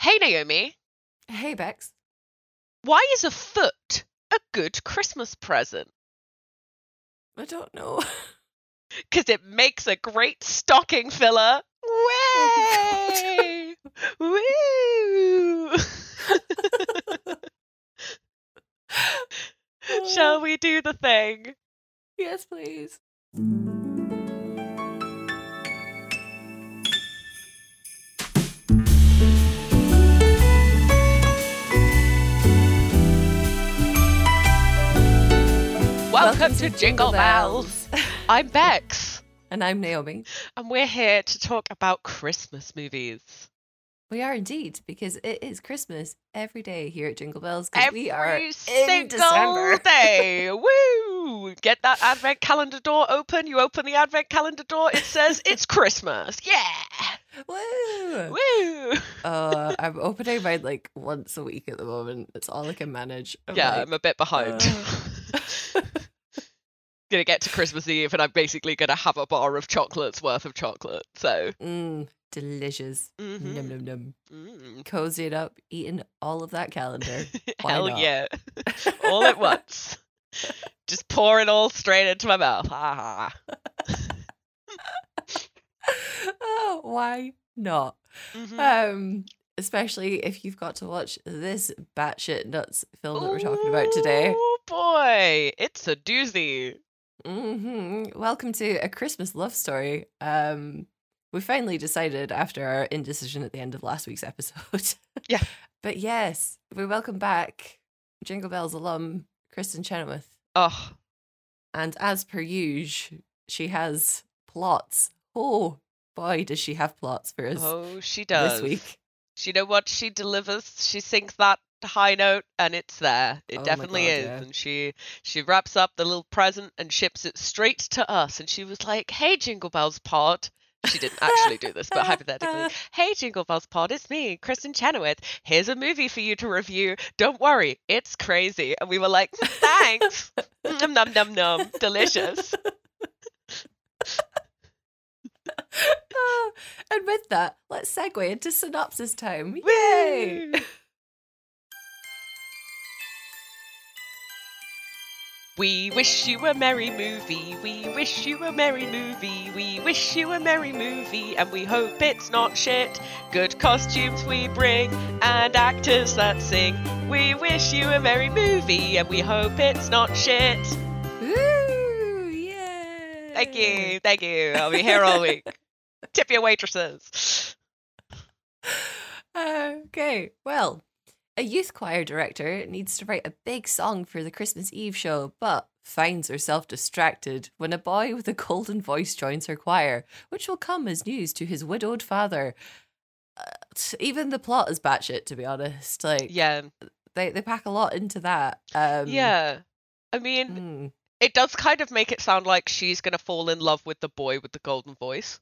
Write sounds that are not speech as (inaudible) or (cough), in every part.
Hey, Naomi, Hey, Bex. why is a foot a good Christmas present? I don't know. (laughs) Because it makes a great stocking filler. (laughs) Way! (laughs) Woo! Shall uh. we do the thing? yes, please. Welcome, to Jingle Belles. I'm Bex, (laughs) and I'm Naomi. and we're here to talk about Christmas movies. We are indeed, because it is Christmas every day here at Jingle Belles, because we are Every in single December. (laughs) day. Woo! Get that advent calendar door open. You open the advent calendar door. It says (laughs) it's Christmas. Yeah. Woo! Woo! uh, I'm opening mine like once a week at the moment. It's all I can manage. I'm yeah, like, I'm a bit behind. Gonna get to Christmas Eve and I'm basically gonna have a bar of chocolates worth of chocolate. So, mm, delicious. mhm. Num num num. Mm. Cozy it up, eating all of that calendar. (laughs) Hell not? yeah, (laughs) all at once. Just pour it all straight into my mouth. Ah. oh, (laughs) why not? Mhm. Um, especially if you've got to watch this batshit nuts film that we're talking about today. Oh boy, it's a doozy. Hmm Welcome to a Christmas love story. Um, we finally decided after our indecision at the end of last week's episode. Yeah. (laughs) but yes, we welcome back Jingle Belles alum Kristin Chenoweth, Oh, and as per usual, she has plots. Oh boy, does she have plots for us oh, she does. this week? you know what she delivers. She sings that high note, and it's there. It Oh definitely God, is. yeah. And she she wraps up the little present and ships it straight to us. And she was like, "Hey, Jingle Belles Pod." She didn't actually do this, but hypothetically, (laughs) "Hey, Jingle Belles Pod, it's me, Kristin Chenoweth. Here's a movie for you to review. Don't worry, it's crazy." And we were like, "Thanks, num num num num, delicious." Ah, (laughs) and with that, let's segue into synopsis time. Yay! Woo! We wish you a merry movie. We wish you a merry movie. We wish you a merry movie, and we hope it's not shit. Good costumes we bring and actors that sing. We wish you a merry movie, and we hope it's not shit. Woo! Yay! Thank you, thank you. I'll be here all week. (laughs) Tip your waitresses. Okay, well, a youth choir director needs to write a big song for the Christmas Eve show, but finds herself distracted when a boy with a golden voice joins her choir, which will come as news to his widowed father. Uh, even the plot is batshit, to be honest. Like, Yeah, they, they pack a lot into that. Um, yeah. I mean, mm, it does kind of make it sound like she's gonna fall in love with the boy with the golden voice.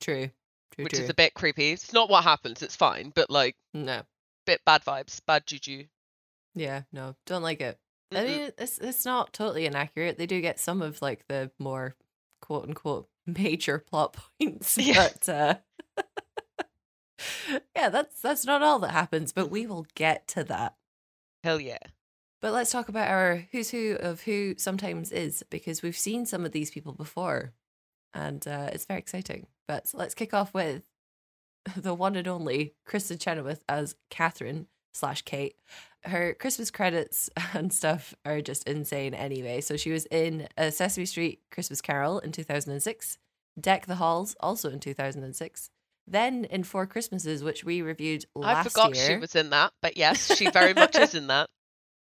true. True, which true. is a bit creepy. It's not what happens, it's fine, but like no. Bit bad vibes, bad juju. Yeah, no, don't like it. I Mm-mm. mean, it's it's not totally inaccurate. They do get some of like the more quote unquote (laughs) major plot points, Yeah. but uh, (laughs) yeah, that's that's not all that happens. But we will get to that. Hell yeah. But let's talk about our who's who of who sometimes is because we've seen some of these people before, and uh, it's very exciting. But let's kick off with (laughs) the one and only Kristin Chenoweth as Catherine slash Kate. Her Christmas credits (laughs) and stuff are just insane anyway. So she was in a Sesame Street Christmas Carol in 2006, Deck the Halls also in 2006, then in Four Christmases, which we reviewed last year. I forgot year. she was in that, but yes, (laughs) she very much is in that.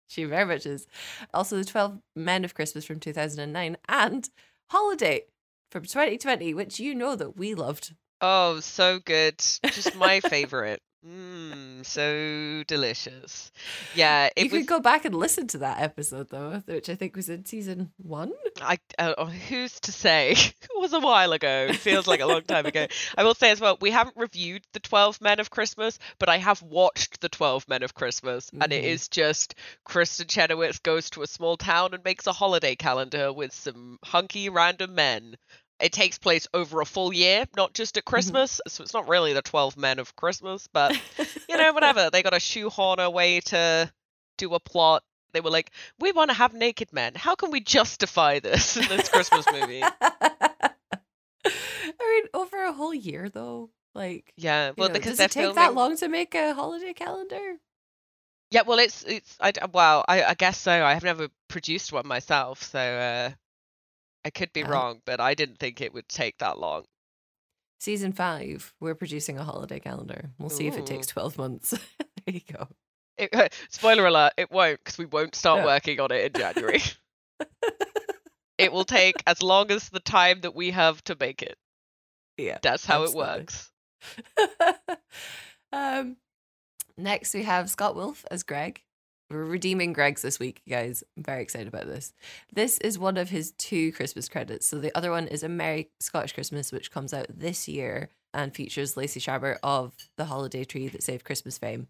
She very much is. Also, The 12 Men of Christmas from 2009 and Holiday from 2020, which you know that we loved. Oh, so good. Just my favorite. Mmm, so delicious. Yeah, it you was could go back and listen to that episode, though, which I think was in season one. I uh, oh, who's to say? (laughs) it was a while ago. It feels like a long time ago. I will say as well, we haven't reviewed the Twelve Men of Christmas, but I have watched the Twelve Men of Christmas, and it Mhm. is just Kristin Chenoweth goes to a small town and makes a holiday calendar with some hunky random men, it takes place over a full year, not just at Christmas. So it's not really the 12 men of Christmas, but (laughs) you know, whatever. They got a shoehorn a way to do a plot. They were like, we want to have naked men. How can we justify this in this Christmas movie? I mean, over a whole year though. Like, Yeah, you well, know, because does it take filming. that long to make a holiday calendar? Yeah, well, it's it's I well, I I guess so. I have never produced one myself, so uh, I could be Oh. wrong, but I didn't think it would take that long. Season five, we're producing a holiday calendar. We'll see if it takes 12 months. (laughs) there you go. It, (laughs) spoiler alert: it won't, because we won't start No. working on it in January. (laughs) it will take as long as the time that we have to make it. Yeah. That's how Absolutely. it works. um, next, we have Scott Wolf as Greg. We're redeeming Greg's this week, guys. I'm very excited about this. This is one of his two Christmas credits. So the other one is A Merry Scottish Christmas, which comes out this year and features Lacey Chabert of The Holiday Tree That Saved Christmas fame.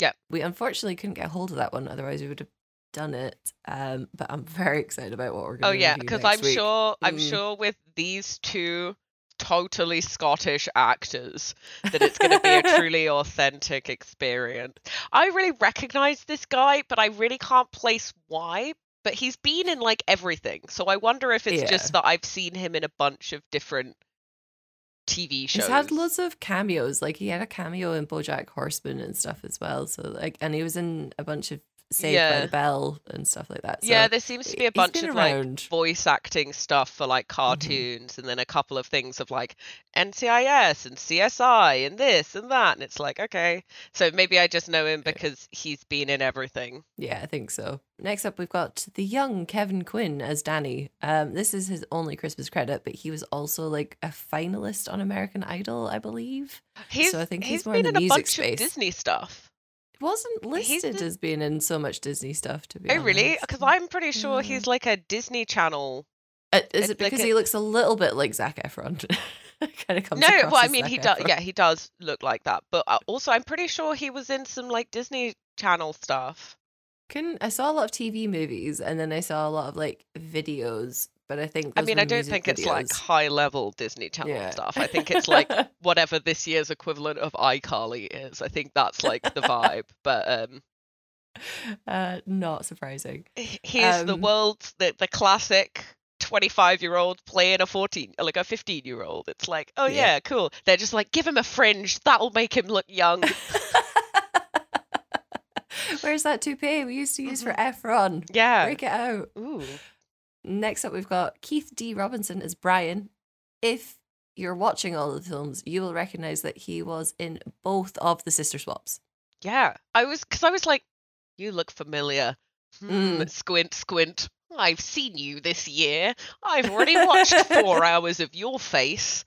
Yep. We unfortunately couldn't get a hold of that one, otherwise we would have done it. Um, but I'm (laughs) very excited about what we're going to Oh yeah, because I'm sure I'm Mm. sure with these two totally Scottish actors that it's going to be a (laughs) truly authentic experience. I really recognize this guy, but I really can't place why. But he's been in like everything, so I wonder if it's Yeah. just that I've seen him in a bunch of different TV shows. He's had lots of cameos. Like he had a cameo in BoJack Horseman and stuff as well. So like, and he was in a bunch of Saved by Yeah. the Bell and stuff like that. So yeah, there seems to be a bunch of like voice acting stuff for like Mm-hmm. cartoons and then a couple of things of like NCIS and CSI and this and that and it's like okay so maybe I just know him because he's been in everything Yeah, I think so. Next up, we've got the young Kevin Quinn as Danny. Um, this is his only Christmas credit, but he was also like a finalist on American Idol, I believe. he's I think he's he's more in been the in a music bunch space. of Disney stuff wasn't listed as being in so much Disney stuff, to be oh honest. really because I'm pretty sure Yeah. he's like a Disney Channel Uh, is it like because a- he looks a little bit like Zac Efron? (laughs) kind of comes no well I mean Zac he does yeah he does look like that but uh, also I'm pretty sure he was in some like Disney Channel stuff Couldn't I saw a lot of TV movies and then I saw a lot of like videos, but I think I mean I don't think it's like high level Disney Channel Yeah. stuff I think it's like (laughs) whatever this year's equivalent of iCarly is. I think that's like the vibe. (laughs) But um uh, not surprising. here's the world the, the classic 25 year old playing a 14 like a 15 year old. It's like, oh Yeah. yeah, cool. They're just like, give him a fringe, that'll make him look young. (laughs) Where's that toupee we used to use for Mm-hmm. Efron? Yeah. Break it out. Ooh. Next up, we've got Keith D. Robinson as Brian. If you're watching all of the films, you will recognize that he was in both of the sister swaps. Yeah. I was cuz I was like, you look familiar. Hmm, Mm. Squint, squint. I've seen you this year. I've already watched four (laughs) hours of your face.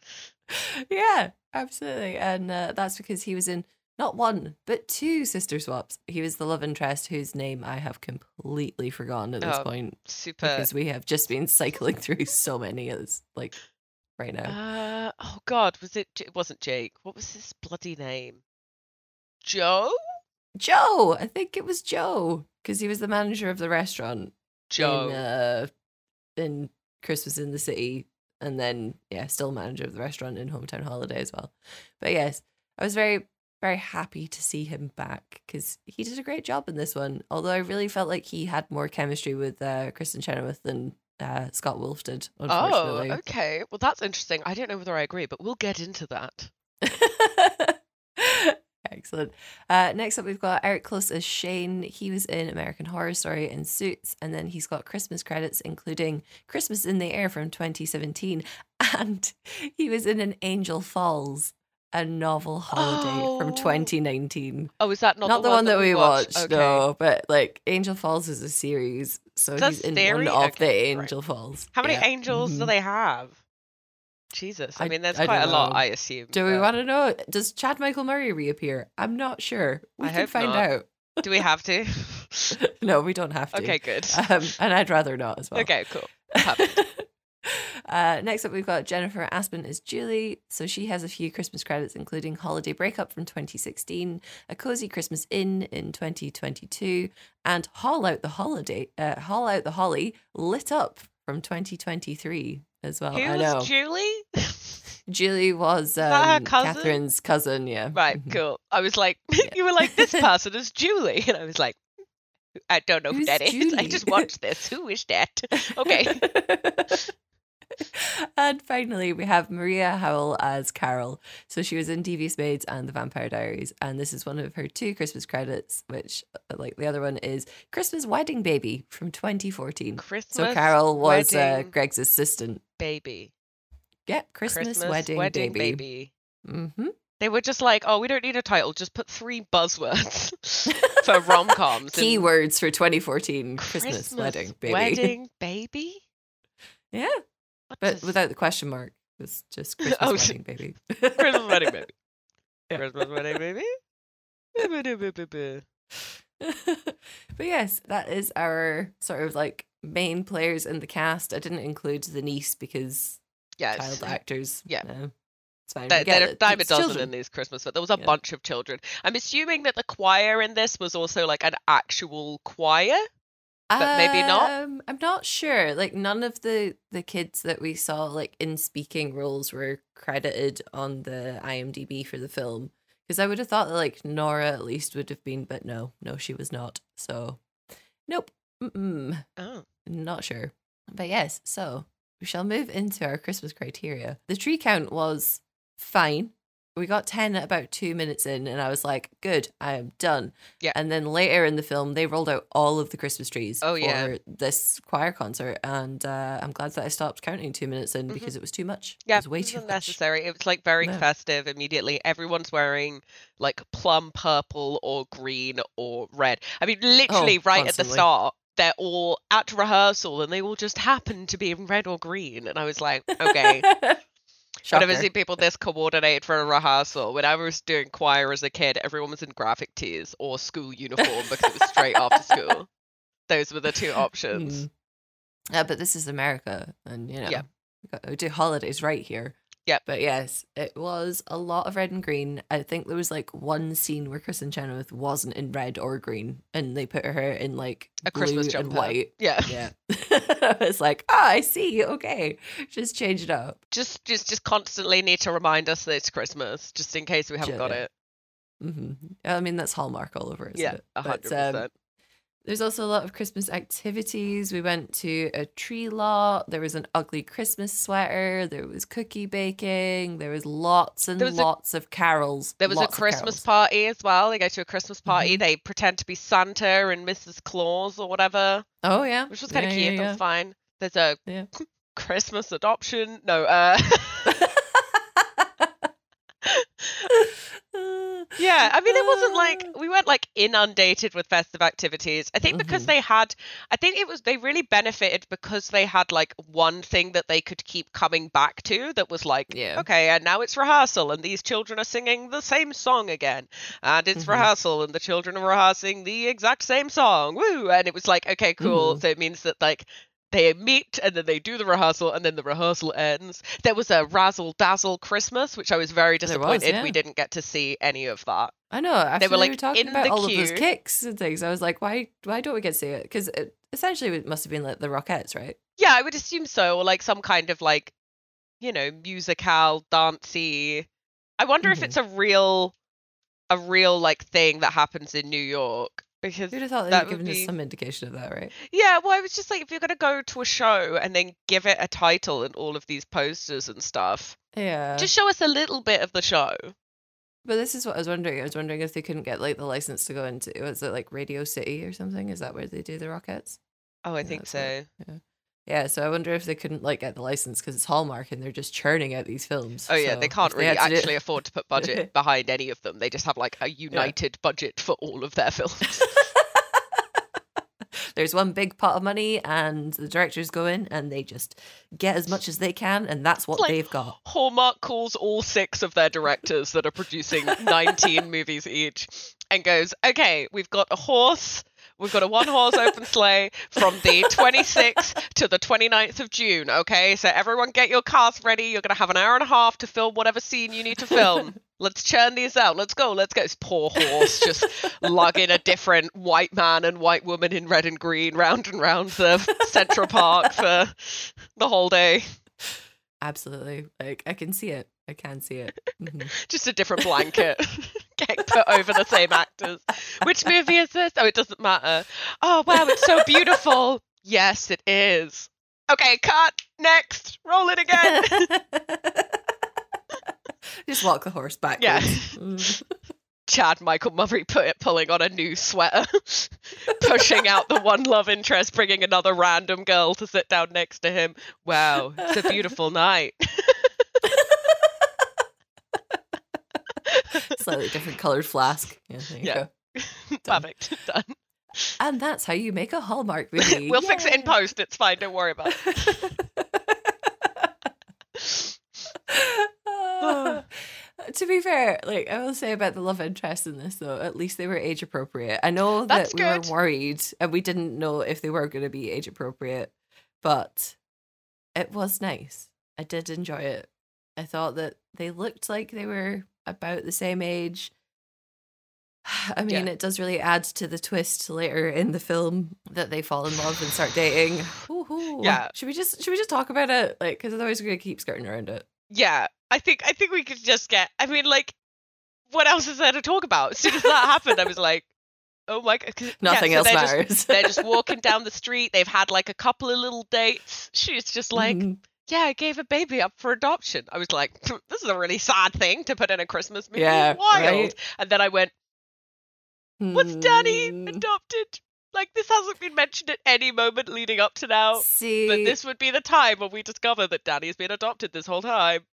yeah, absolutely. And uh, that's because he was in not one, but two sister swaps. He was the love interest whose name I have completely forgotten at this Oh, point Super. because we have just been cycling through so many as like right now. Uh, oh God, was it? It wasn't Jake. What was his bloody name? Joe. Joe, I think it was Joe because he was the manager of the restaurant Joe. in uh, in Christmas in the City, and then yeah, still manager of the restaurant in Hometown Holiday as well. But yes, I was very very happy to see him back because he did a great job in this one. Although I really felt like he had more chemistry with uh, Kristin Chenoweth than uh, Scott Wolf did. oh, okay. Well, that's interesting. I don't know whether I agree, but we'll get into that. (laughs) Excellent. Uh, next up, we've got Eric Close as Shane. He was in American Horror Story and Suits, and then he's got Christmas credits, including Christmas in the Air from 2017, (laughs) and he was in An Angel Falls, a novel holiday from Oh. 2019. Oh, is that not, Not, the, one, that we watched, Okay. no, but like Angel Falls is a series, so That's he's in theory? one of Okay, the right. Angel Falls. How many Yeah. angels do Mhm. they have? Jesus. I, I- mean, there's I quite a lot. I assume. Do we want to know? Does Chad Michael Murray reappear? I'm not sure. We I can find not. out. Do we have to? (laughs) no, we don't have to. okay, good. Um, and I'd rather not as well. okay, cool. (laughs) (laughs) Uh, next up, we've got Jennifer Aspen as Julie. So she has a few Christmas credits, including Holiday Breakup from 2016, A Cozy Christmas Inn in 2022, and Haul Out the Holiday, uh, Haul Out the Holly Lit Up from 2023. as well. Who I know. Julie? Julie was um, cousin? Catherine's cousin. Yeah. right, Mhm. cool. I was like, (laughs) you were like, this (laughs) person is Julie, and I was like, I don't know who Who's that is. I just watched this. Who is that? Okay. Finally, we have Maria Howell as Carol. So she was in Devious Maids and The Vampire Diaries, and this is one of her two Christmas credits, which, uh, like the other one, is Christmas Wedding Baby from 2014. Christmas. So Carol was uh, Greg's assistant. baby. Yeah, Christmas, Wedding, wedding Baby. baby. hmm They were just like, oh, we don't need a title. Just put three buzzwords (laughs) for rom coms. Keywords for 2014 Christmas, Wedding Baby. Wedding (laughs) baby. yeah, What but without the question mark. It was just (laughs) oh, Christmas Oh, Wedding Baby. (laughs) Christmas wedding baby. (laughs) Yeah. Christmas wedding baby. But yes, that is our sort of like main players in the cast. I didn't include the niece because Yes. child actors. Yeah. no, it's fine. There, we get there are it. dime a dozen children. in these Christmas, but there was a Yeah. bunch of children. I'm assuming that the choir in this was also like an actual choir. But maybe not? Um, I'm not sure. Like none of the the kids that we saw like in speaking roles were credited on the IMDb for the film because I would have thought that like Nora at least would have been, but no, no, she was not. So, nope, Mm-mm. Oh. not sure. But yes, so we shall move into our Christmas criteria. The tree count was fine. We got 10 at about two minutes in, and I was like, good, I am done. Yeah. And then later in the film, they rolled out all of the Christmas trees Oh, for yeah. this choir concert. And uh, I'm glad that I stopped counting two minutes in Mhm. because it was too much. Yeah, it was way it too much. unnecessary. It was like very No. festive immediately. Everyone's wearing like plum purple or green or red. I mean, literally right at the start, they're all at rehearsal and they all just happen to be in red or green. And I was like, okay. (laughs) I've never Shocker. seen people this coordinated for a rehearsal. When I was doing choir as a kid, everyone was in graphic tees or school uniform because it was straight after school. (laughs) Those were the two options. Mm. Yeah, but this is America, and you know, Yeah. we do holidays right here. Yep. But yes, it was a lot of red and green. I think there was like one scene where Kristin Chenoweth wasn't in red or green, and they put her in like A blue Christmas and jumper. white. Yeah. Yeah, (laughs) it's like, ah, I see. Okay, just change it up. Just just just constantly need to remind us that it's Christmas, just in case we haven't got Yeah. it. hmm I mean, that's Hallmark all over, isn't Yeah, it? But, hundred um, percent. There's also a lot of Christmas activities. We went to a tree lot. There was an ugly Christmas sweater. There was cookie baking. There was lots and was a- lots of carols. There was a lots of Christmas party as well. They go to a Christmas party. Mhm. They pretend to be Santa and Mrs. Claus or whatever, Oh yeah, which was kind of Yeah, cute. yeah, That was fine. There's a Yeah. (laughs) Christmas adoption. No, uh, (laughs) (laughs) yeah. I mean, it wasn't like we weren't like inundated with festive activities. I think because Mhm. they had, I think it was they really benefited because they had like one thing that they could keep coming back to that was like, Yeah. okay, and now it's rehearsal, and these children are singing the same song again, and it's Mhm. rehearsal, and the children are rehearsing the exact same song, woo! And it was like, okay, cool. Mhm. So it means that like they meet and then they do the rehearsal and then the rehearsal ends. There was a razzle dazzle Christmas, which I was very There was, disappointed yeah. we didn't get to see any of that. I know. After were, they like, were talking in about the all of those kicks and things, I was like, why? Why don't we get to see it? Because it, essentially it must have been like the Rockettes, right? Yeah, I would assume so, or like some kind of like, you know, musical, dancey. I wonder if Mhm. it's a real, a real like thing that happens in New York because You'd have thought they'd that would given us some indication of that, right? Yeah, well, I was just like, if you're gonna go to a show and then give it a title and all of these posters and stuff, Yeah. just show us a little bit of the show. But this is what I was wondering. I was wondering if they couldn't get like the license to go into was it like Radio City or something? Is that where they do the Rockettes? Oh, I Yeah, think so. Yeah, so I wonder if they couldn't like get the license because it's Hallmark and they're just churning out these films. Oh yeah, So they can't really had to do- actually afford to put budget (laughs) behind any of them. They just have like a united budget for all of their films. (laughs) There's one big pot of money, and the directors go in and they just get as much as they can, and that's what like- they've got. Hallmark calls all six of their directors that are producing 19 (laughs) movies each and goes, okay, we've got a horse. We've got a one horse open (laughs) sleigh from the 26th to the 29th of June. Okay, so everyone get your cast ready. You're going to have an hour and a half to film whatever scene you need to film. (laughs) Let's churn these out. Let's go. Let's go. This poor horse just lugging a different white man and white woman in red and green round and round the Central Park for the whole day. Absolutely. Like I can see it. I can see it. Mhm. (laughs) Just a different blanket (laughs) getting put over the same actors. Which movie is this? Oh, it doesn't matter. Oh, wow, it's so beautiful. yes, it is. Okay, cut. Next. Roll it again. (laughs) Just walk the horse back. Yeah. Mm. Chad Michael Murray put it, pulling on a new sweater, pushing out the one love interest, bringing another random girl to sit down next to him. Wow, it's a beautiful night. (laughs) Slightly different colored flask. Yeah, Yeah. (laughs) Perfect. (laughs) Done. And that's how you make a Hallmark movie. We'll fix it in post. It's fine. Don't worry about it. Uh, to be fair, like I will say about the love interest in this though, at least they were age appropriate. I know That's that we good. were worried and we didn't know if they were going to be age appropriate, but it was nice. I did enjoy it. I thought that they looked like they were about the same age. (sighs) I mean, Yeah. it does really add to the twist later in the film that they fall in love and start dating. Woohoo. Yeah. Should we just should we just talk about it? Like, because otherwise we're gonna keep skirting around it. Yeah, I think I think we could just get. I mean, like, what else is there to talk about? As soon as that happened, I was like, oh my god. 'cause- yeah, Nothing so else they're just- matters. they're just (laughs) walking down the street. They've had like a couple of little dates. She's just like, Mhm. Yeah, I gave a baby up for adoption. I was like, this is a really sad thing to put in a Christmas movie. Yeah, Wild. right? And then I went, what's Danny Hmm. adopted? Like this hasn't been mentioned at any moment leading up to now. See, But this would be the time when we discover that Danny has been adopted this whole time.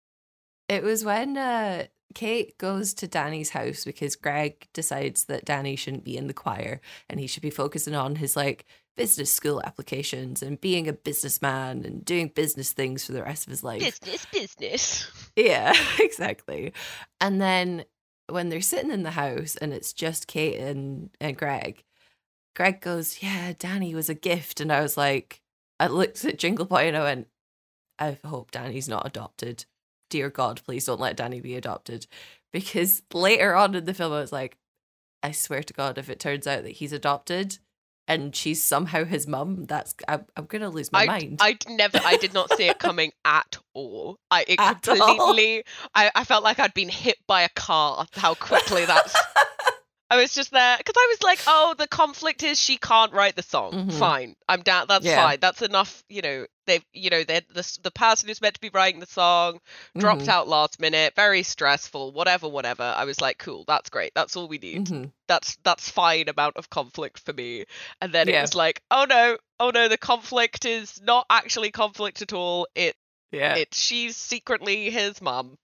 it was when uh, Kate goes to Danny's house because Greg decides that Danny shouldn't be in the choir and he should be focusing on his like business school applications and being a businessman and doing business things for the rest of his life. Business, business. Yeah, (laughs) exactly. And then when they're sitting in the house and it's just Kate and, and Greg, Greg goes, Yeah, Danny was a gift. And I was like, I looked at Jingle Boy and I went, I hope Danny's not adopted. Dear God, please don't let Danny be adopted. Because later on in the film, I was like, I swear to God, if it turns out that he's adopted and she's somehow his mum, that's I'm, I'm gonna lose my I, mind. I never, I did not see it coming (laughs) at all. I it At all? completely, I, I felt like I'd been hit by a car. How quickly that's. (laughs) I was just there because I was like, oh, the conflict is she can't write the song. Mhm. Fine, I'm down. That's Yeah. fine. That's enough. You know, they've you know, the the person who's meant to be writing the song dropped Mhm, out last minute. Very stressful. Whatever, whatever. I was like, cool. That's great. That's all we need. mhm. that's that's fine amount of conflict for me and then it was like oh no oh no the conflict is not actually conflict at all it Yeah. it's she's secretly his mum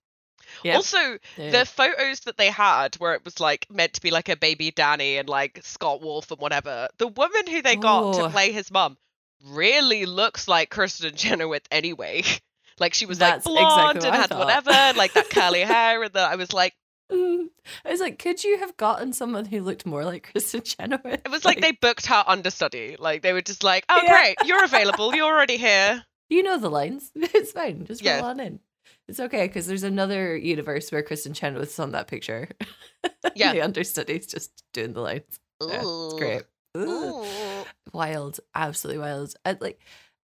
Yep. also Yeah. the photos that they had where it was like meant to be like a baby danny and like scott wolf and whatever the woman who they got to Oh. play his mum really looks like kristin chenoweth anyway (laughs) like she was That's like blonde what and I had thought. whatever and like that curly (laughs) hair and the, i was like Mm. I was like, could you have gotten someone who looked more like Kristin Chenoweth? It was like they booked her understudy. Like they were just like, "Oh, Yeah. great, you're available. You're already here." you know the lines. (laughs) It's fine. Just roll Yeah. on in. It's okay because there's another universe where Kristin Chenoweth's on that picture. (laughs) Yeah. the understudy's just doing the lines. Yeah, it's great. Ooh. Ooh. Wild, absolutely wild. I, like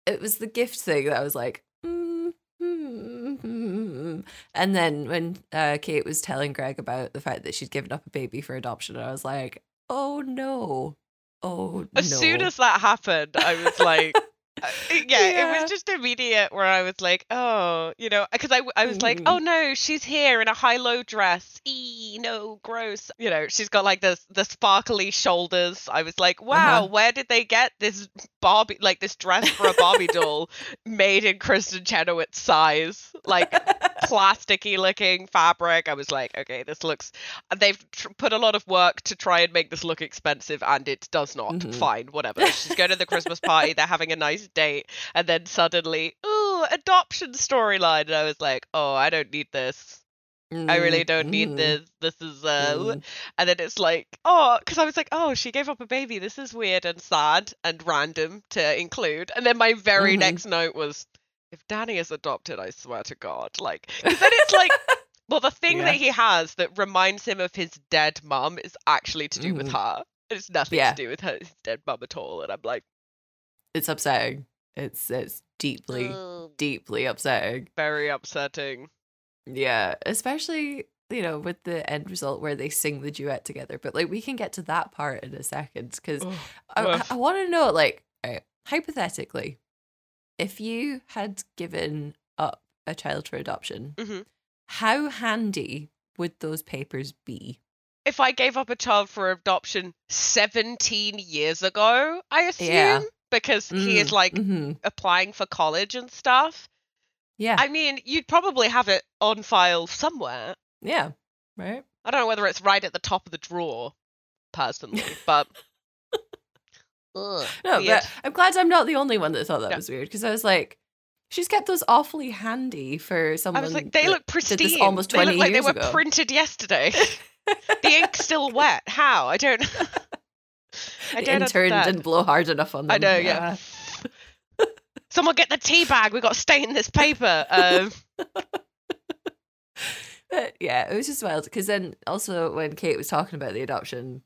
it was the gift thing that I was like, mm, mm, mm. and then when uh, Kate was telling Greg about the fact that she'd given up a baby for adoption, I was like, oh no, oh no As no. soon as that happened, I was like, (laughs) uh, (laughs) yeah, it was just immediate where I was like, "Oh, you know," because I, I was like. "Oh no, she's here in a high-low dress. Ee, no, gross." You know, she's got like the the sparkly shoulders. I was like, "Wow, Uh-huh. where did they get this Barbie like this dress for a Barbie doll (laughs) made in Kristin Chenoweth's size?" Like plasticky looking fabric. I was like, okay, this looks. They've tr- put a lot of work to try and make this look expensive, and it does not. Mhm. Fine, whatever. She's going to the Christmas party. They're having a nice date, and then suddenly, ooh, adoption storyline. And I was like, oh, I don't need this. I really don't need Mm, this. This is uh, mm. and then it's like, oh, because I was like, oh, she gave up a baby. This is weird and sad and random to include. And then my very Mhm. next note was, if Danny is adopted, I swear to God, like, because then it's like, (laughs) well, the thing Yeah. that he has that reminds him of his dead mum is actually to do with Mhm. her. It's nothing Yeah. to do with her his dead mum at all. And I'm like, It's upsetting. It's it's deeply, Oh, deeply upsetting. very upsetting. Yeah, especially you know with the end result where they sing the duet together. But like we can get to that part in a second because Oh, I. I want to know like right, hypothetically, if you had given up a child for adoption, Mhm. how handy would those papers be? If I gave up a child for adoption 17 years ago, I assume, Yeah. Because he is Mm, like mhm. applying for college and stuff. yeah, I mean, you'd probably have it on file somewhere. yeah, right. I don't know whether it's right at the top of the drawer, personally, (laughs) but. Ugh, No, weird. but I'm glad I'm not the only one that thought that Yeah. was weird because I was like, she's kept those awfully handy for someone. I was like, they look pristine. this almost they 20 look like they were ago. printed yesterday. (laughs) the ink's still wet. How? I don't. (laughs) (laughs) I The intern didn't blow hard enough on them. I know, yeah. (laughs) Someone get the tea bag. We got to stain in this paper. Um, (laughs) But yeah, it was just wild because then also when Kate was talking about the adoption,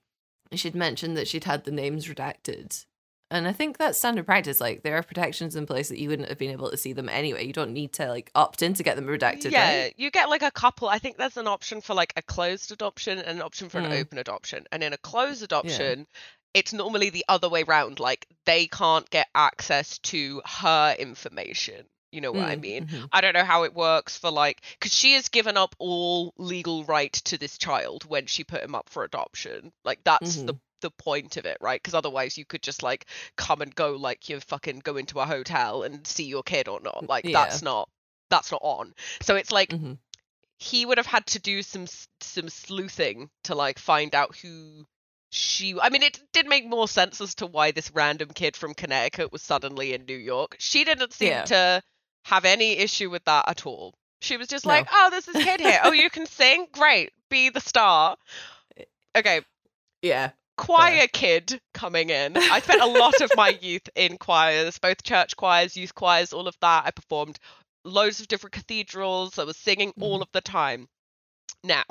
she'd mentioned that she'd had the names redacted. And I think that's standard practice. Like there are protections in place that you wouldn't have been able to see them anyway. You don't need to like opt in to get them redacted, yeah, right? you get like a couple. I think there's an option for like a closed adoption and an option for an Mm. open adoption. And in a closed adoption, it's normally the other way round. Like they can't get access to her information. You know what I Mm, mean? mhm. I don't know how it works for like because she has given up all legal right to this child when she put him up for adoption. Like that's the the point of it, right? Because otherwise you could just like come and go like you fucking go into a hotel and see your kid or not. Like Yeah. that's not that's not on. So it's like Mhm. he would have had to do some some sleuthing to like find out who she I mean it did make more sense as to why this random kid from Connecticut was suddenly in New York. She didn't seem Yeah. to have any issue with that at all. She was just No. like, "Oh, there's this kid here. Oh, you can sing? Great. Be the star." (laughs) Okay, Yeah. choir kid coming in. I spent a lot of my youth in choirs, both church choirs, youth choirs, all of that. I performed loads of different cathedrals. I was singing all Mhm. of the time. Now,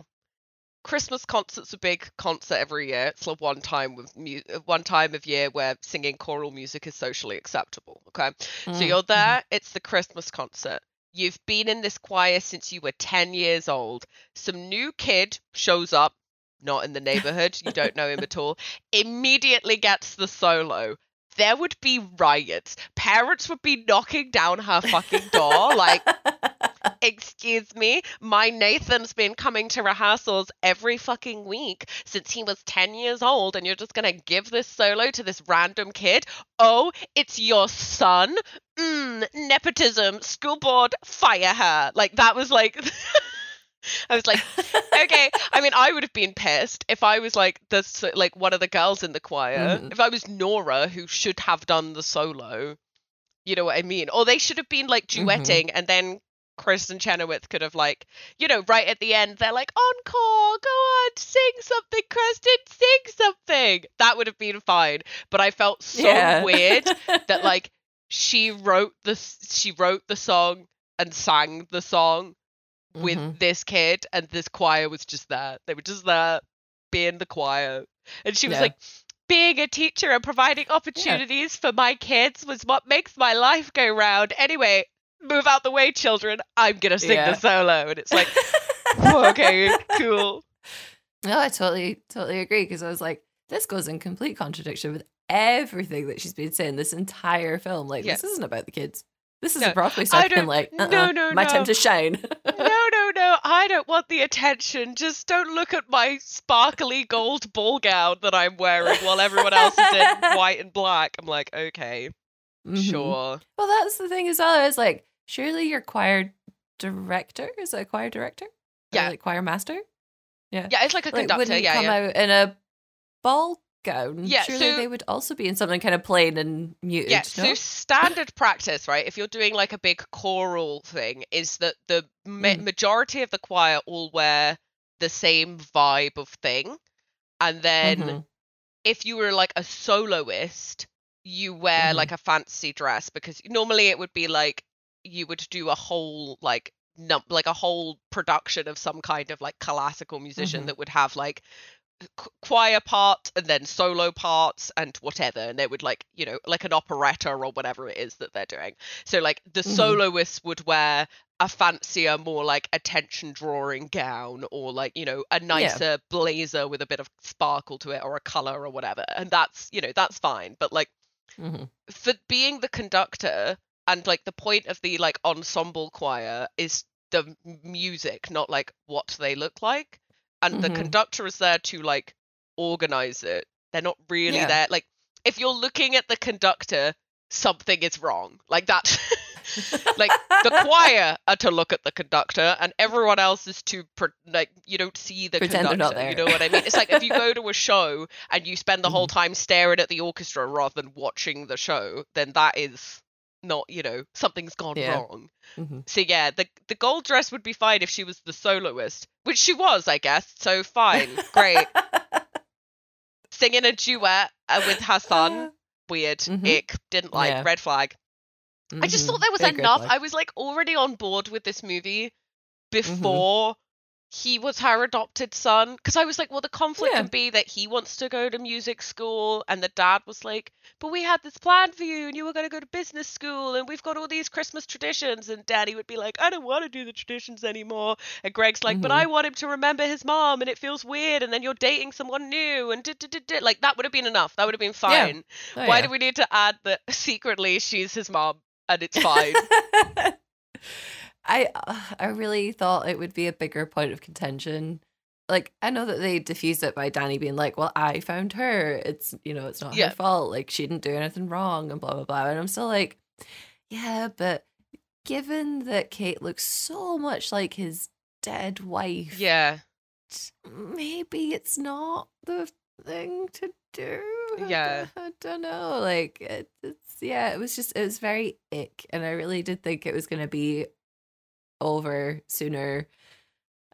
Christmas concert's a big concert every year. It's like one time with mu- one time of year where singing choral music is socially acceptable. Okay, so Mm, you're mhm. there. It's the Christmas concert. You've been in this choir since you were 10 years old. Some new kid shows up, not in the neighborhood, you don't know him at all, immediately gets the solo. There would be riots. Parents would be knocking down her fucking door, like, (laughs) excuse me, my Nathan's been coming to rehearsals every fucking week since he was 10 years old, and you're just gonna give this solo to this random kid? Oh, it's your son? Mmm, nepotism, school board, fire her. Like, that was like. (laughs) I was like, okay. I mean, I would have been pissed if I was like this, like one of the girls in the choir. Mhm. If I was Nora, who should have done the solo, you know what I mean? Or they should have been like Mhm. duetting, and then Kristin Chenoweth could have like, you know, right at the end, they're like, encore, go on, sing something, Kristin, sing something. That would have been fine. But I felt so Yeah. weird that (laughs) like she wrote the she wrote the song and sang the song with Mhm. this kid and this choir was just there. They were just there being the choir. And she was Yeah. like, being a teacher and providing opportunities for my kids was what makes my life go round. Anyway, move out the way, children. I'm gonna sing Yeah. the solo. And it's like, (laughs) okay, cool. No, I totally, totally agree because I was like, this goes in complete contradiction with everything that she's been saying this entire film. Like, Yeah. this isn't about the kids. This is No, a Broadway I star like, no, uh-uh, no, my no. time to shine. No, no, no. I don't want the attention. Just don't look at my sparkly gold ball gown that I'm wearing while everyone else is in (laughs) white and black. I'm like, okay, Mhm. sure. Well, that's the thing as well. I was like, surely your choir director is a choir director? Yeah. like choir master. Yeah, yeah, it's like a Like, conductor. Yeah, come yeah. out in a ball gown. Yeah, surely so- they would also be in something kind of plain and muted. Yeah, no? so standard practice, right? If you're doing like a big choral thing, is that the ma- Mm. majority of the choir all wear the same vibe of thing, and then Mhm. if you were like a soloist, you wear Mhm. like a fancy dress because normally it would be like you would do a whole like num like a whole production of some kind of like classical musician Mhm. that would have like qu- choir part and then solo parts and whatever and they would like you know like an operetta or whatever it is that they're doing so like the Mhm. soloists would wear a fancier more like attention drawing gown or like you know a nicer blazer with a bit of sparkle to it or a color or whatever and that's you know that's fine but like Mhm. for being the conductor and like the point of the like ensemble choir is the music not like what they look like and the Mhm. conductor is there to like organize it they're not really Yeah. there like if you're looking at the conductor something is wrong like that (laughs) like the (laughs) choir are to look at the conductor and everyone else is to pre- like you don't see the Pretend conductor you know what i mean it's like if you go to a (laughs) show and you spend the whole Mm-hmm. time staring at the orchestra rather than watching the show then that is not you know something's gone Yeah. wrong Mhm. so yeah the the gold dress would be fine if she was the soloist which she was i guess so fine great (laughs) singing a duet uh, with her son (laughs) weird Mhm. ick didn't like Yeah. red flag I just Mhm. thought there was Big enough. I was like already on board with this movie Mm-hmm. before he was her adopted son. Because I was like, well, the conflict Yeah. can be that he wants to go to music school, and the dad was like, but we had this plan for you, and you were going to go to business school, and we've got all these Christmas traditions. And Danny would be like, I don't want to do the traditions anymore. And Greg's like, but Mhm. I want him to remember his mom, and it feels weird, and then you're dating someone new, and did, did, did. like that would have been enough. That would have been Yeah. fine. Oh, Why yeah. do we need to add that (laughs) secretly she's his mom? And it's fine. (laughs) I uh, I really thought it would be a bigger point of contention. Like I know that they diffused it by Danny being like, "Well, I found her. It's you know, it's not Yeah. her fault. Like she didn't do anything wrong and blah blah blah." And I'm still like, "Yeah, but given that Kate looks so much like his dead wife, yeah. maybe it's not the thing to do. Yeah. don't- (laughs) I don't know. Like it, it's yeah, it was just it was very ick, and I really did think it was gonna be over sooner.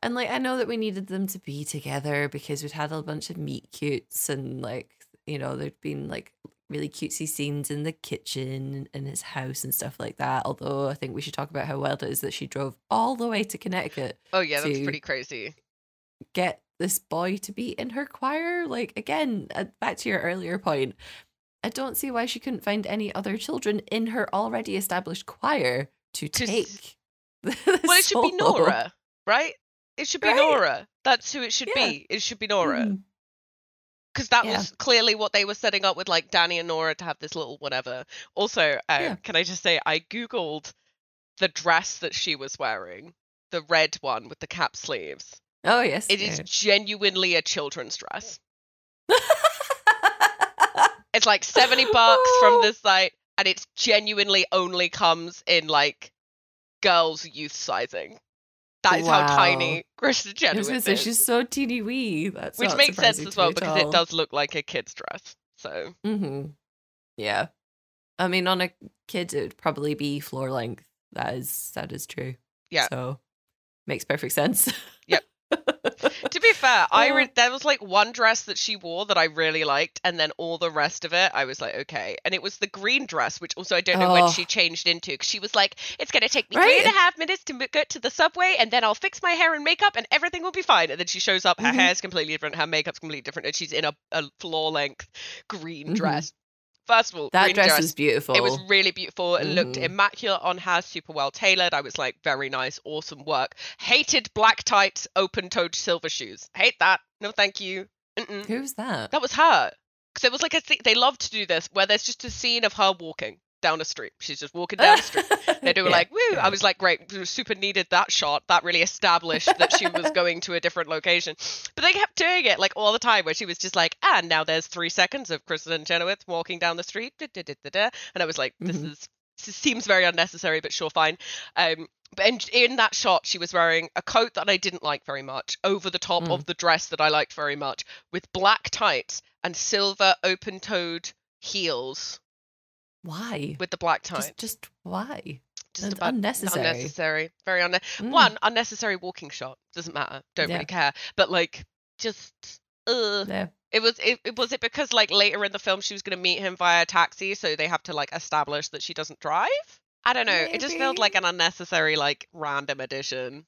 And like I know that we needed them to be together because we'd had a bunch of meet cutes and like you know there'd been like really cutesy scenes in the kitchen in his house and stuff like that. Although I think we should talk about how wild it is that she drove all the way to Connecticut Oh yeah, that's pretty crazy. get this boy to be in her choir. Like again, uh, back to your earlier point, I don't see why she couldn't find any other children in her already established choir to take. (laughs) Well, it should be Nora, right? It should be Right? Nora. That's who it should Yeah. be. It should be Nora. Mm. Because that Yeah. was clearly what they were setting up with like Danny and Nora to have this little whatever. Also, uh, Yeah. can I just say I googled the dress that she was wearing, the red one with the cap sleeves. Oh yes, It is genuinely a children's dress. (laughs) It's like 70 bucks from (laughs) this site, and it genuinely only comes in like girls' youth sizing. That is how tiny (laughs) Kristin Chenoweth gonna say is. she's so teeny wee. That's Which makes sense as well because it does look like a kid's dress. So Mm-hmm. Yeah, I mean, on a kid, it would probably be floor length. That is that is true. Yeah. So makes perfect sense. Yep. (laughs) fair, I re- there was like one dress that she wore that I really liked, and then all the rest of it, I was like, okay. And it was the green dress, which also I don't know when Oh. she changed into, because she was like, it's gonna take me Right. three and a half minutes to get to the subway, and then I'll fix my hair and makeup, and everything will be fine. And then she shows up, her Mhm. hair's completely different, her makeup's completely different, and she's in a, a floor length green Mhm. dress. First of all, that dress, dress was beautiful. it was really beautiful. It looked Mhm. immaculate on her, super well tailored. I was like, very nice, awesome work. Hated black tights, open toed silver shoes. Hate that. No, thank you. Mm-mm. Who's that? That was her. Because it was like a thing. They love to do this where there's just a scene of her walking down a street. She's just walking down the street. (laughs) They do Yeah, like, woo. yeah. I was like, great, super needed that shot. That really established that she was (laughs) going to a different location. But they kept doing it like all the time where she was just like, and now there's three seconds of Kristin Chenoweth walking down the street. da, da, da, da, da. And I was like, this Mhm. is this seems very unnecessary, but sure, fine. Um, but in, in that shot, she was wearing a coat that I didn't like very much over the top Mm. of the dress that I liked very much, with black tights and silver open-toed heels Why? with the black tights. Just, just why? Just about unnecessary. unnecessary, very unnecessary. Mm. One unnecessary walking shot doesn't matter. Don't Yeah. really care. But like, just uh, Yeah. it was it, it was it because like later in the film she was going to meet him via taxi, so they have to like establish that she doesn't drive. I don't know. It just felt like an unnecessary like random addition.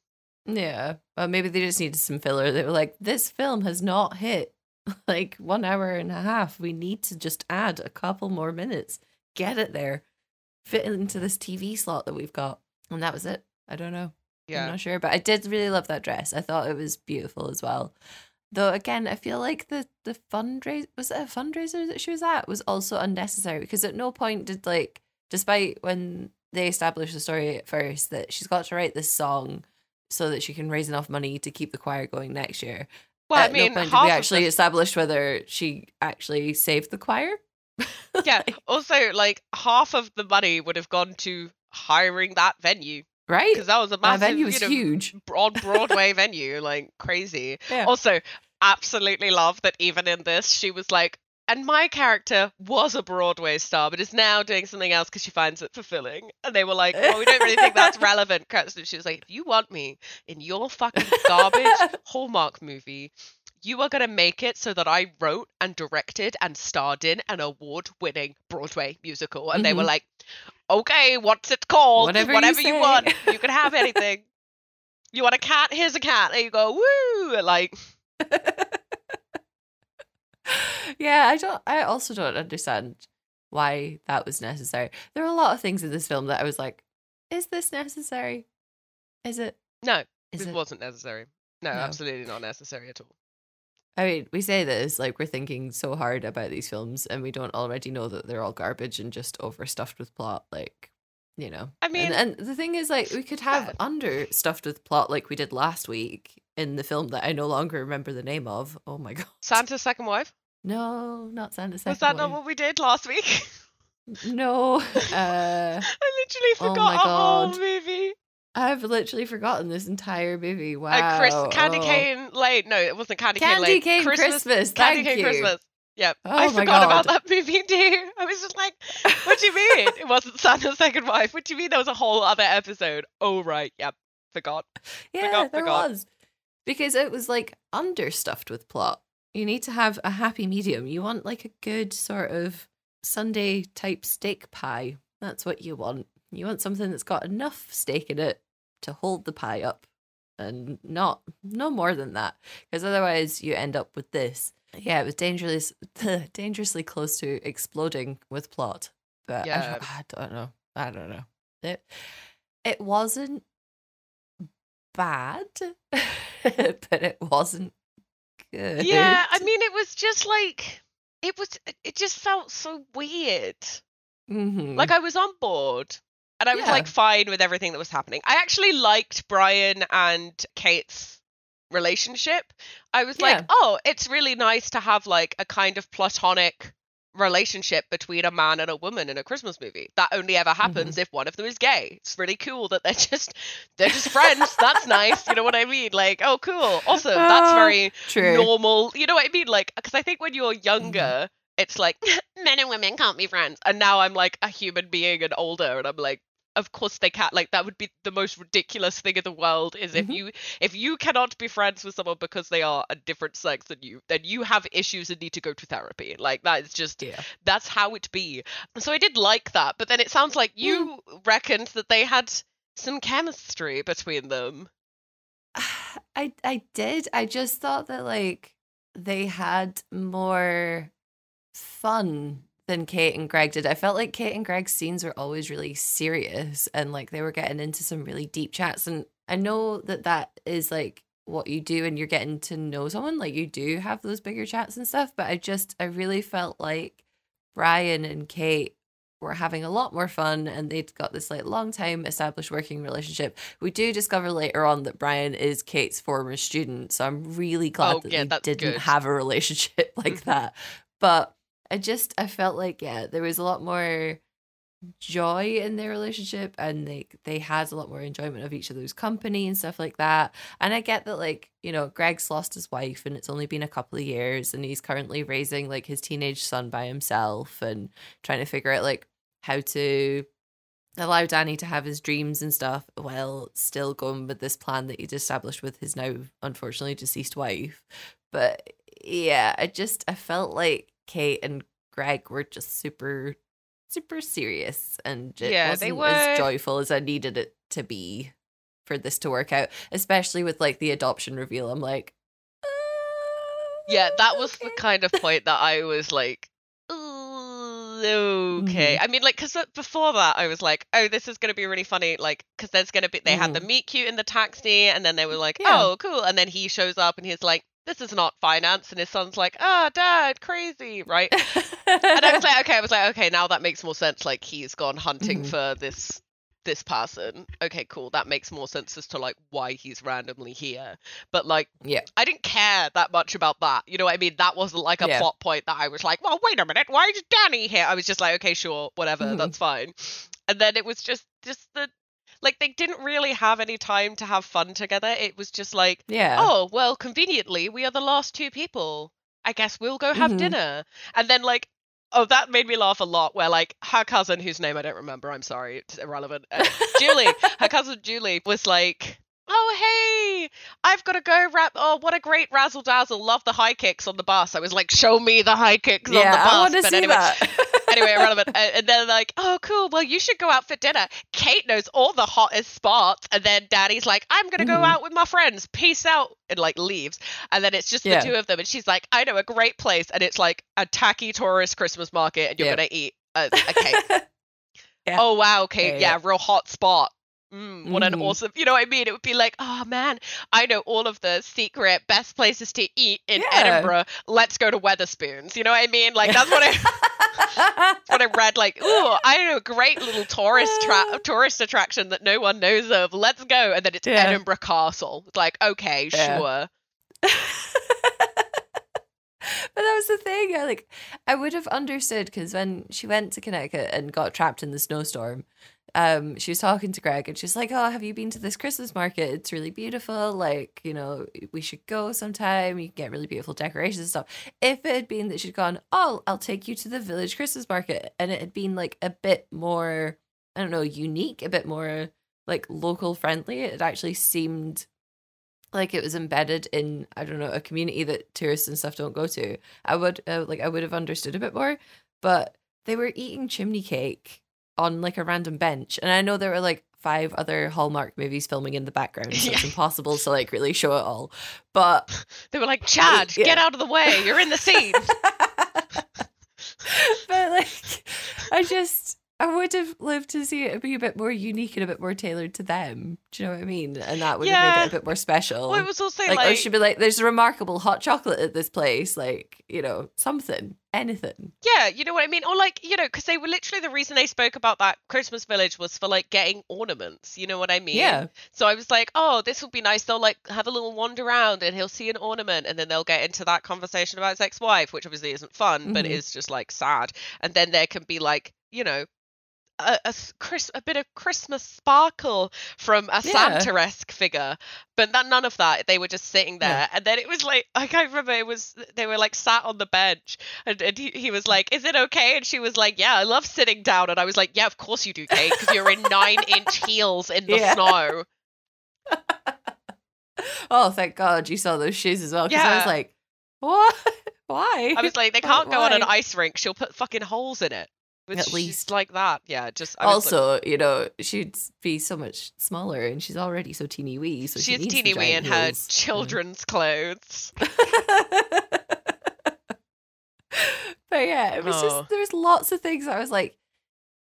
Yeah. Well, maybe they just needed some filler. They were like, this film has not hit (laughs) like one hour and a half. We need to just add a couple more minutes, get it there, fit it into this TV slot that we've got. And that was it. I don't know. Yeah. I'm not sure, but I did really love that dress. I thought it was beautiful as well. Though again, I feel like the the fundraiser was it a fundraiser that she was at was also unnecessary because at no point did like, despite when they established the story at first that she's got to write this song so that she can raise enough money to keep the choir going next year. Well, at I mean, no point did we actually the- establish whether she actually saved the choir. (laughs) yeah. Also, like half of the money would have gone to hiring that venue right. because that was a That venue was you know, huge. on (laughs) Broadway venue, like crazy. Yeah. Also, absolutely love that even in this, she was like, and my character was a Broadway star, but is now doing something else because she finds it fulfilling. And they were like, well, we don't really think that's (laughs) relevant. Kristin, she was like, if you want me in your fucking garbage Hallmark movie, you are going to make it so that I wrote and directed and starred in an award winning Broadway musical. And they were Mhm. like, okay, what's it called? Whatever Whatever, you you, want. You can have (laughs) anything. you want a cat? Here's a cat. There you go. Woo! Like, (laughs) yeah, I don't. I also don't understand why that was necessary. There are a lot of things in this film that I was like, "Is this necessary? Is it? no, Is it it?" wasn't necessary. No, No. absolutely not necessary at all. I mean, we say this like we're thinking so hard about these films, and we don't already know that they're all garbage and just overstuffed with plot. Like, you know. I mean, and, and the thing is, like, we could have understuffed with plot, like we did last week in the film that I no longer remember the name of. Oh my (laughs) god! Santa's second wife? No, not Santa. Was that not what we did last week? No. (laughs) Uh, I literally Oh forgot my a whole movie. I've literally forgotten this entire movie. Wow. Uh, Chris, Candy Oh. Cane Lane. No, it wasn't Candy, Candy Cane Lane. Cane Christmas. Candy Thank Cane you. Christmas. Yep. Oh I forgot about that movie too. I was just like, what do you (laughs) mean? it wasn't Santa's second wife. What do you mean there was a whole other episode? Oh, right. Yep. Forgot. Yeah, Forgot, there forgot. was. Because it was like understuffed with plot. You need to have a happy medium. You want like a good sort of Sunday type steak pie. That's what you want. You want something that's got enough steak in it to hold the pie up and not no more than that because otherwise you end up with this. Yeah, it was dangerously (laughs) dangerously close to exploding with plot. But I, don't, I don't know. I don't know. It it wasn't bad, (laughs) but it wasn't good. Yeah, I mean, it was just like, it was, it just felt so weird. Mhm. Like I was on board and I was Yeah. like fine with everything that was happening. I actually liked Brian and Kate's relationship. I was like, oh, it's really nice to have like a kind of platonic relationship between a man and a woman in a Christmas movie. That only ever happens if one of them is gay. It's really cool that they're (laughs) just they're just friends. That's nice. You know what I mean? Like, oh cool. Awesome. That's Ah, very true. normal. You know what I mean? Like, because I think when you're younger, it's like (laughs) men and women can't be friends. And now I'm like a human being and older, and I'm like, of course they can't. Like, that would be the most ridiculous thing in the world. Is if Mhm. you if you cannot be friends with someone because they are a different sex than you, then you have issues and need to go to therapy. Like that is just Yeah. that's how it be. So I did like that, but then it sounds like you reckoned that they had some chemistry between them. (sighs) I I did. I just thought that like they had more fun than Kate and Greg did. I felt like Kate and Greg's scenes were always really serious and like they were getting into some really deep chats and I know that that is like what you do and you're getting to know someone like you do have those bigger chats and stuff but I just I really felt like Brian and Kate were having a lot more fun and they'd got this like long time established working relationship. We do discover later on that Brian is Kate's former student, so I'm really glad Oh, that yeah, they didn't good. have a relationship (laughs) like Mhm. that. But I just I felt like yeah, there was a lot more joy in their relationship and they they had a lot more enjoyment of each other's company and stuff like that. And I get that like, you know, Greg's lost his wife and it's only been a couple of years and he's currently raising like his teenage son by himself and trying to figure out like how to allow Danny to have his dreams and stuff while still going with this plan that he'd established with his now unfortunately deceased wife. But yeah, I just I felt like Kate and Greg were just super super serious and it Yeah, wasn't they as joyful as I needed it to be for this to work out, especially with like the adoption reveal. I'm like, uh, yeah, that was the kind of point that I was like, "Ooh, okay. I mean, like, because before that, I was like, oh, this is going to be really funny. Like, because there's going to be, they had the meet cute in the taxi, and then they were like, Yeah. oh, cool. And then he shows up and he's like, this is not finance. And his son's like, ah, dad, crazy, right? (laughs) and I was like, okay, I was like, okay, now that makes more sense. Like he's gone hunting Mhm. for this this person. Okay, cool. That makes more sense as to like why he's randomly here. But like yeah. I didn't care that much about that. You know what I mean? That wasn't like a Yeah. plot point that I was like, well, wait a minute, why is Danny here? I was just like, okay, sure, whatever, Mhm. that's fine. And then it was just just the like they didn't really have any time to have fun together. It was just like Yeah. oh well conveniently we are the last two people i guess we'll go have Mhm. dinner and then like oh that made me laugh a lot where like her cousin whose name i don't remember i'm sorry it's irrelevant uh, julie (laughs) her cousin julie was like oh hey i've got to go wrap oh what a great razzle dazzle love the high kicks on the bus i was like show me the high kicks on the yeah, bus I want to but see anyway that. (laughs) anyway, irrelevant. And then they're like, oh, cool. Well, you should go out for dinner. Kate knows all the hottest spots. And then Danny's like, I'm gonna go Mhm. out with my friends. Peace out, and like leaves. And then it's just Yeah. the two of them. And she's like, I know a great place, and it's like a tacky tourist Christmas market, and you're Yep. gonna eat a, a cake. (laughs) Yeah. Oh wow, Kate. Yeah, Yeah, real hot spot. Mm, what an Mhm. awesome, you know what I mean? It would be like, oh man, I know all of the secret best places to eat in Yeah. Edinburgh. Let's go to Wetherspoons. You know what I mean? Like that's what I (laughs) (laughs) what I read, like, ooh, I know a great little tourist tra- (laughs) tourist attraction that no one knows of. Let's go, and then it's Yeah. Edinburgh Castle. It's like, okay, Yeah. sure. But that was the thing. I like I would have understood because when she went to Connecticut and got trapped in the snowstorm, um, she was talking to Greg and she's like, "Oh, have you been to this Christmas market? It's really beautiful. Like, you know, we should go sometime. You can get really beautiful decorations and stuff." If it had been that she'd gone, "Oh, I'll take you to the village Christmas market," and it had been like a bit more, I don't know, unique, a bit more like local friendly, it actually seemed like it was embedded in I don't know a community that tourists and stuff don't go to. I would uh, like I would have understood a bit more, but they were eating chimney cake on like a random bench, and I know there were like five other Hallmark movies filming in the background, so it's (laughs) impossible to like really show it all. But They were like, Chad, (laughs) Yeah. get out of the way. You're in the scene. (laughs) but like I just I would have lived to see it be a bit more unique and a bit more tailored to them. Do you know what I mean? And that would have made it a bit more special. well, it was also like, like, or she'd be like, "There's a remarkable hot chocolate at this place." Like, you know, something, anything. yeah, you know what I mean? Or like, you know, because they were literally the reason they spoke about that Christmas village was for like getting ornaments. You know what I mean? Yeah, So I was like, oh, this will be nice. They'll like have a little wander around and he'll see an ornament and then they'll get into that conversation about his ex wife, which obviously isn't fun, but Mhm. is just like sad. And then there can be like, you know, a, a, Chris, a bit of Christmas sparkle from a Yeah. Santa esque figure. But that, none of that. They were just sitting there. Yeah. And then it was like, I can't remember, it was, they were like sat on the bench and, and he, he was like, is it okay? And she was like, yeah, I love sitting down. And I was like, yeah, of course you do, Kate, because you're in nine inch heels in the Yeah. snow. (laughs) Oh, thank God you saw those shoes as well. Because I was like, what? (laughs) Why? I was like, they can't go on an ice rink. She'll put fucking holes in it. But At least. like that. Yeah, just I was like- also, you know, she'd be so much smaller, and she's already so teeny wee. So she she's needs teeny wee in her children's clothes. (laughs) but yeah, it was Oh. just there was lots of things I was like,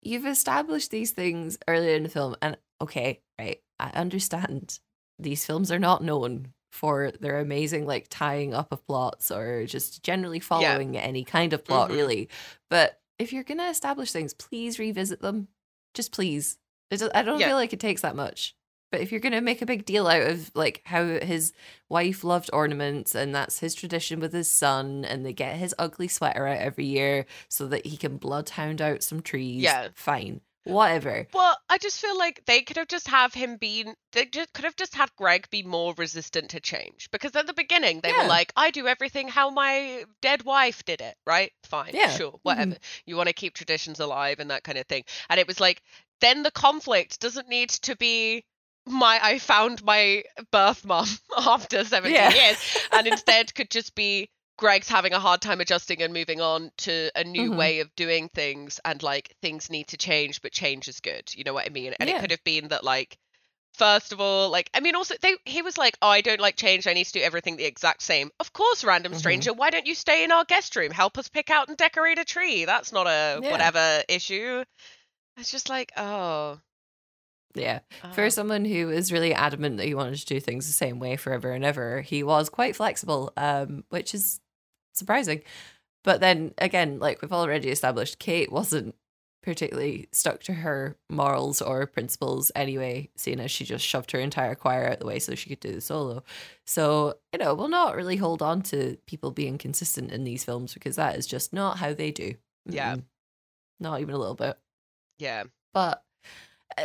you've established these things earlier in the film, and okay, right, I understand these films are not known for their amazing like tying up of plots or just generally following any kind of plot, Mhm. really. But if you're gonna establish things, please revisit them. Just please. I don't Yeah. feel like it takes that much. But if you're gonna make a big deal out of like how his wife loved ornaments and that's his tradition with his son, and they get his ugly sweater out every year so that he can bloodhound out some trees. Yeah. fine, whatever. Well, I just feel like they could have just have him been they just could have just had Greg be more resistant to change because at the beginning they Yeah. were like, I do everything how my dead wife did it, right? Fine, Yeah. sure, whatever. Mm-hmm. You want to keep traditions alive and that kind of thing. And it was like then the conflict doesn't need to be my I found my birth mum (laughs) after 17 Yeah. years and instead could just be Greg's having a hard time adjusting and moving on to a new Mhm. way of doing things and like things need to change but change is good. You know what I mean? And Yeah. it could have been that like First of all, like I mean, also they he was like, "Oh, I don't like change. I need to do everything the exact same." Of course, random Mhm. stranger. Why don't you stay in our guest room? Help us pick out and decorate a tree. That's not a Yeah. whatever issue. It's just like, oh, Yeah. oh. For someone who is really adamant that he wanted to do things the same way forever and ever, he was quite flexible, um, which is surprising. But then again, like we've already established, Kate wasn't particularly stuck to her morals or principles anyway, seeing as she just shoved her entire choir out the way so she could do the solo. So, you know, we'll not really hold on to people being consistent in these films because that is just not how they do. Yeah. Mm-mm. Not even a little bit. yeah. But (sighs)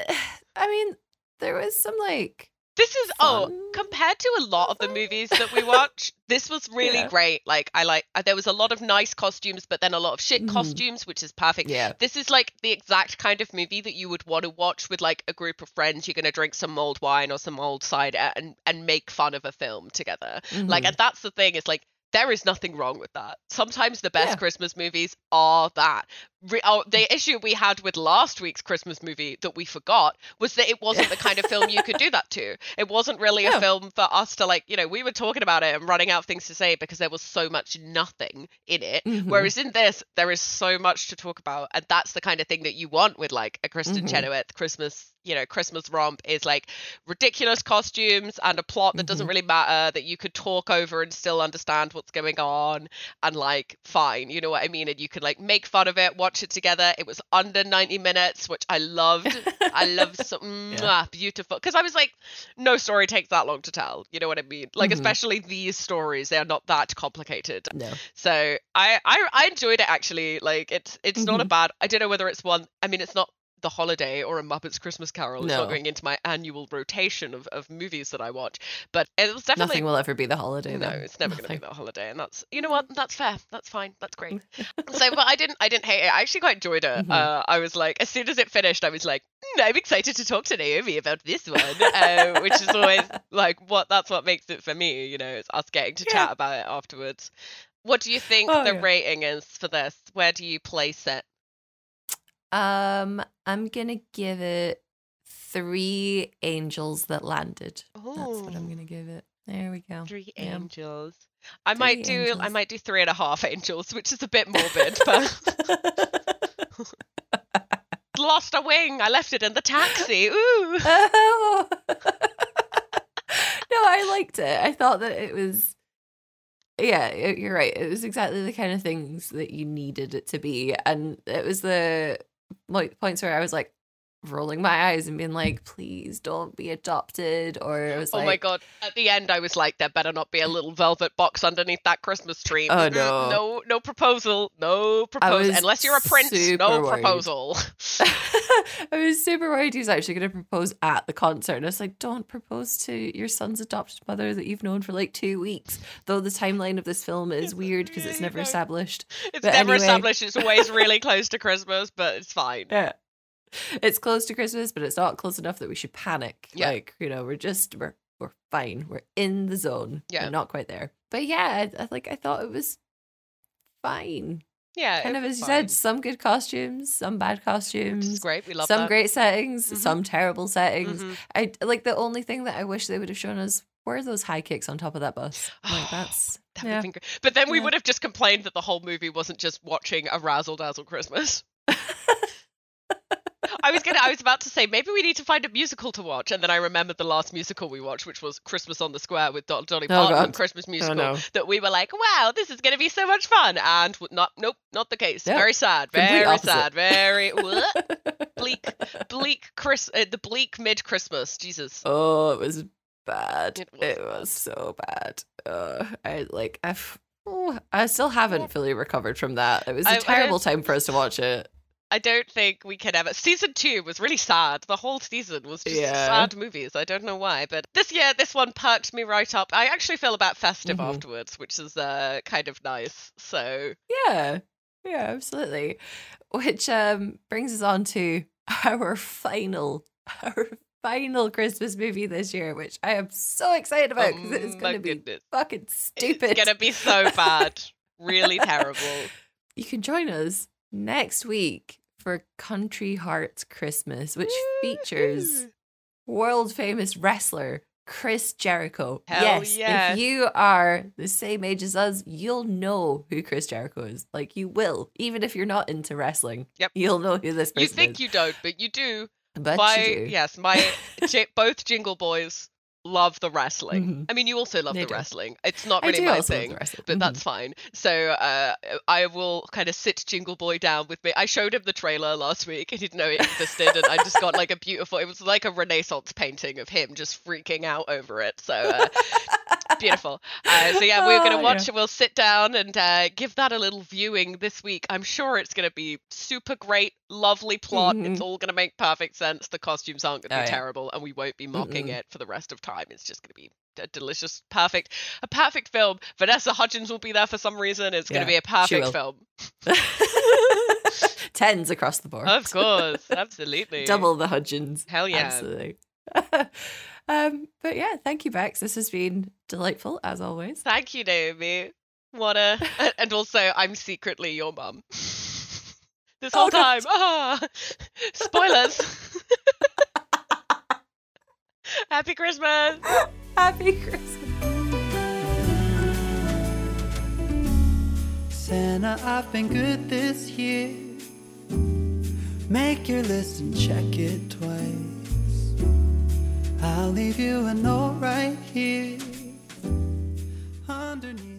I mean, there was some like This is oh, compared to a lot of the movies that we watch, this was (laughs) really Yeah. great. Like I like uh, there was a lot of nice costumes, but then a lot of shit Mhm. costumes, which is perfect. yeah. This is like the exact kind of movie that you would want to watch with like a group of friends. You're gonna drink some mulled wine or some mulled cider and and make fun of a film together. Like, Mhm. and that's the thing. It's like there is nothing wrong with that. Sometimes the best Yeah. Christmas movies are that. Re- oh, the issue we had with last week's Christmas movie that we forgot was that it wasn't the kind of film you could do that to. It wasn't really a film for us to like, you know, we were talking about it and running out of things to say because there was so much nothing in it. Mhm. Whereas in this, there is so much to talk about, and that's the kind of thing that you want with like a Kristin Mhm. Chenoweth Christmas, you know, Christmas romp is like ridiculous costumes and a plot that doesn't Mhm. really matter that you could talk over and still understand what's going on, and like fine, you know what I mean, and you can like make fun of it, watch it together. It was under ninety minutes, which I loved. I loved so (laughs) mwah, beautiful because I was like, no story takes that long to tell. You know what I mean? Like Mhm. especially these stories, they are not that complicated. no. So I, I I enjoyed it actually. Like it's it's not a Mhm. bad. I don't know whether it's one. I mean, it's not the holiday or a Muppets Christmas Carol. It's No. not going into my annual rotation of, of movies that I watch. But it was definitely Nothing will ever be the holiday. no, then. it's never going to be the holiday, and that's you know what, that's fair, that's fine, that's great. (laughs) so, but I didn't, I didn't hate it. I actually quite enjoyed it. Mhm. Uh, I was like, as soon as it finished, I was like, "Hmm, I'm excited to talk to Naomi about this one, uh, which is always (laughs) like what that's what makes it for me. You know, it's us getting to Yeah. chat about it afterwards. What do you think Oh, the yeah. rating is for this? Where do you place it? Um, I'm gonna give it three angels that landed. Oh. That's what I'm gonna give it. There we go. Three Yeah. angels. I Three might do. I might do three and a half angels, which is a bit morbid, but (laughs) lost a wing. I left it in the taxi. (laughs) Ooh. oh. (laughs) no, I liked it. I thought that it was. Yeah, you're right. It was exactly the kind of things that you needed it to be, and it was the points where I was like rolling my eyes and being like, "Please don't be adopted," or it was Oh like, my god! At the end, I was like, "There better not be a little velvet box underneath that Christmas tree." Oh, no. no, no proposal, no proposal. Unless you're a prince, no worried. proposal. (laughs) (laughs) I was super worried he was actually going to propose at the concert. And I was like, don't propose to your son's adopted mother that you've known for like two weeks. Though the timeline of this film is weird because it's never established. It's But never anyway. established. It's always really (laughs) close to Christmas, but it's fine. Yeah. It's close to Christmas, but it's not close enough that we should panic. Yeah. Like, you know, we're just, we're, we're fine. We're in the zone. Yeah. We're not quite there. But yeah, I, I, like, I thought it was fine. Yeah, kind of as you fine. said, some good costumes, some bad costumes. is great. We love some that. great settings, Mhm. some terrible settings. Mhm. I like the only thing that I wish they would have shown us were those high kicks on top of that bus. (gasps) Like that's That yeah. have been great. But then we Yeah. would have just complained that the whole movie wasn't just watching a razzle dazzle Christmas. I was gonna. I was about to say maybe we need to find a musical to watch, and then I remembered the last musical we watched, which was Christmas on the Square with Don- Dolly Oh, Parton, God. Christmas musical. no. That we were like, wow, this is gonna be so much fun, and not, nope, not the case. Yeah, Very sad. Very sad. Very (laughs) bleak, bleak. Chris, uh, the bleak mid Christmas. Jesus. oh, it was bad. It It was was, so bad. Uh, I like I've oh, I still haven't fully recovered from that. It was a I- I terrible don't- time for us to watch it. I don't think we can ever. Season two was really sad. The whole season was just Yeah. sad movies. I don't know why, but this year this one perked me right up. I actually feel about festive Mhm. afterwards, which is uh, kind of nice. So Yeah. Yeah, absolutely. Which um brings us on to (laughs) our final (laughs) our final Christmas movie this year, which I am so excited about because it's oh going to be goodness, fucking stupid. it's gonna be so bad, really (laughs) terrible. You can join us next week for Country Hearts Christmas, which features world famous wrestler Chris Jericho. Hell yes, yeah. if you are the same age as us, you'll know who Chris Jericho is. Like you will, even if you're not into wrestling. Yep. You'll know who this person is. You think is. you don't, but you do. but my you do. yes, my (laughs) both Jingle Boys love the wrestling. Mhm. I mean, you also love They the do. wrestling. It's not really my thing. but Mhm. that's fine. So uh, I will kind of sit Jingle Boy down with me. I showed him the trailer last week. He didn't know it existed, and I just got like a beautiful. It was like a Renaissance painting of him just freaking out over it. So uh, beautiful. Uh, so yeah, we're Oh, gonna yeah. watch. We'll sit down and uh, give that a little viewing this week. I'm sure it's gonna be super great, lovely plot. It's Mhm. all gonna make perfect sense. The costumes aren't gonna Oh, be yeah. terrible, and we won't be mocking Mm-mm. it for the rest of time. It's just gonna be a delicious, perfect, a perfect film. Vanessa Hudgens will be there for some reason. It's Yeah, gonna be a perfect film. (laughs) Tens across the board. Of course, absolutely. Double the Hudgens. Hell yeah. Absolutely. (laughs) um, but yeah, thank you, Bex. This has been delightful as always. Thank you, Naomi. What a (laughs) and also I'm secretly your mum. (laughs) This Oh, whole God. time. Ah, (laughs) spoilers. Happy Christmas. Happy Christmas. Santa, I've been good this year. Make your list and check it twice. I'll leave you a note right here underneath.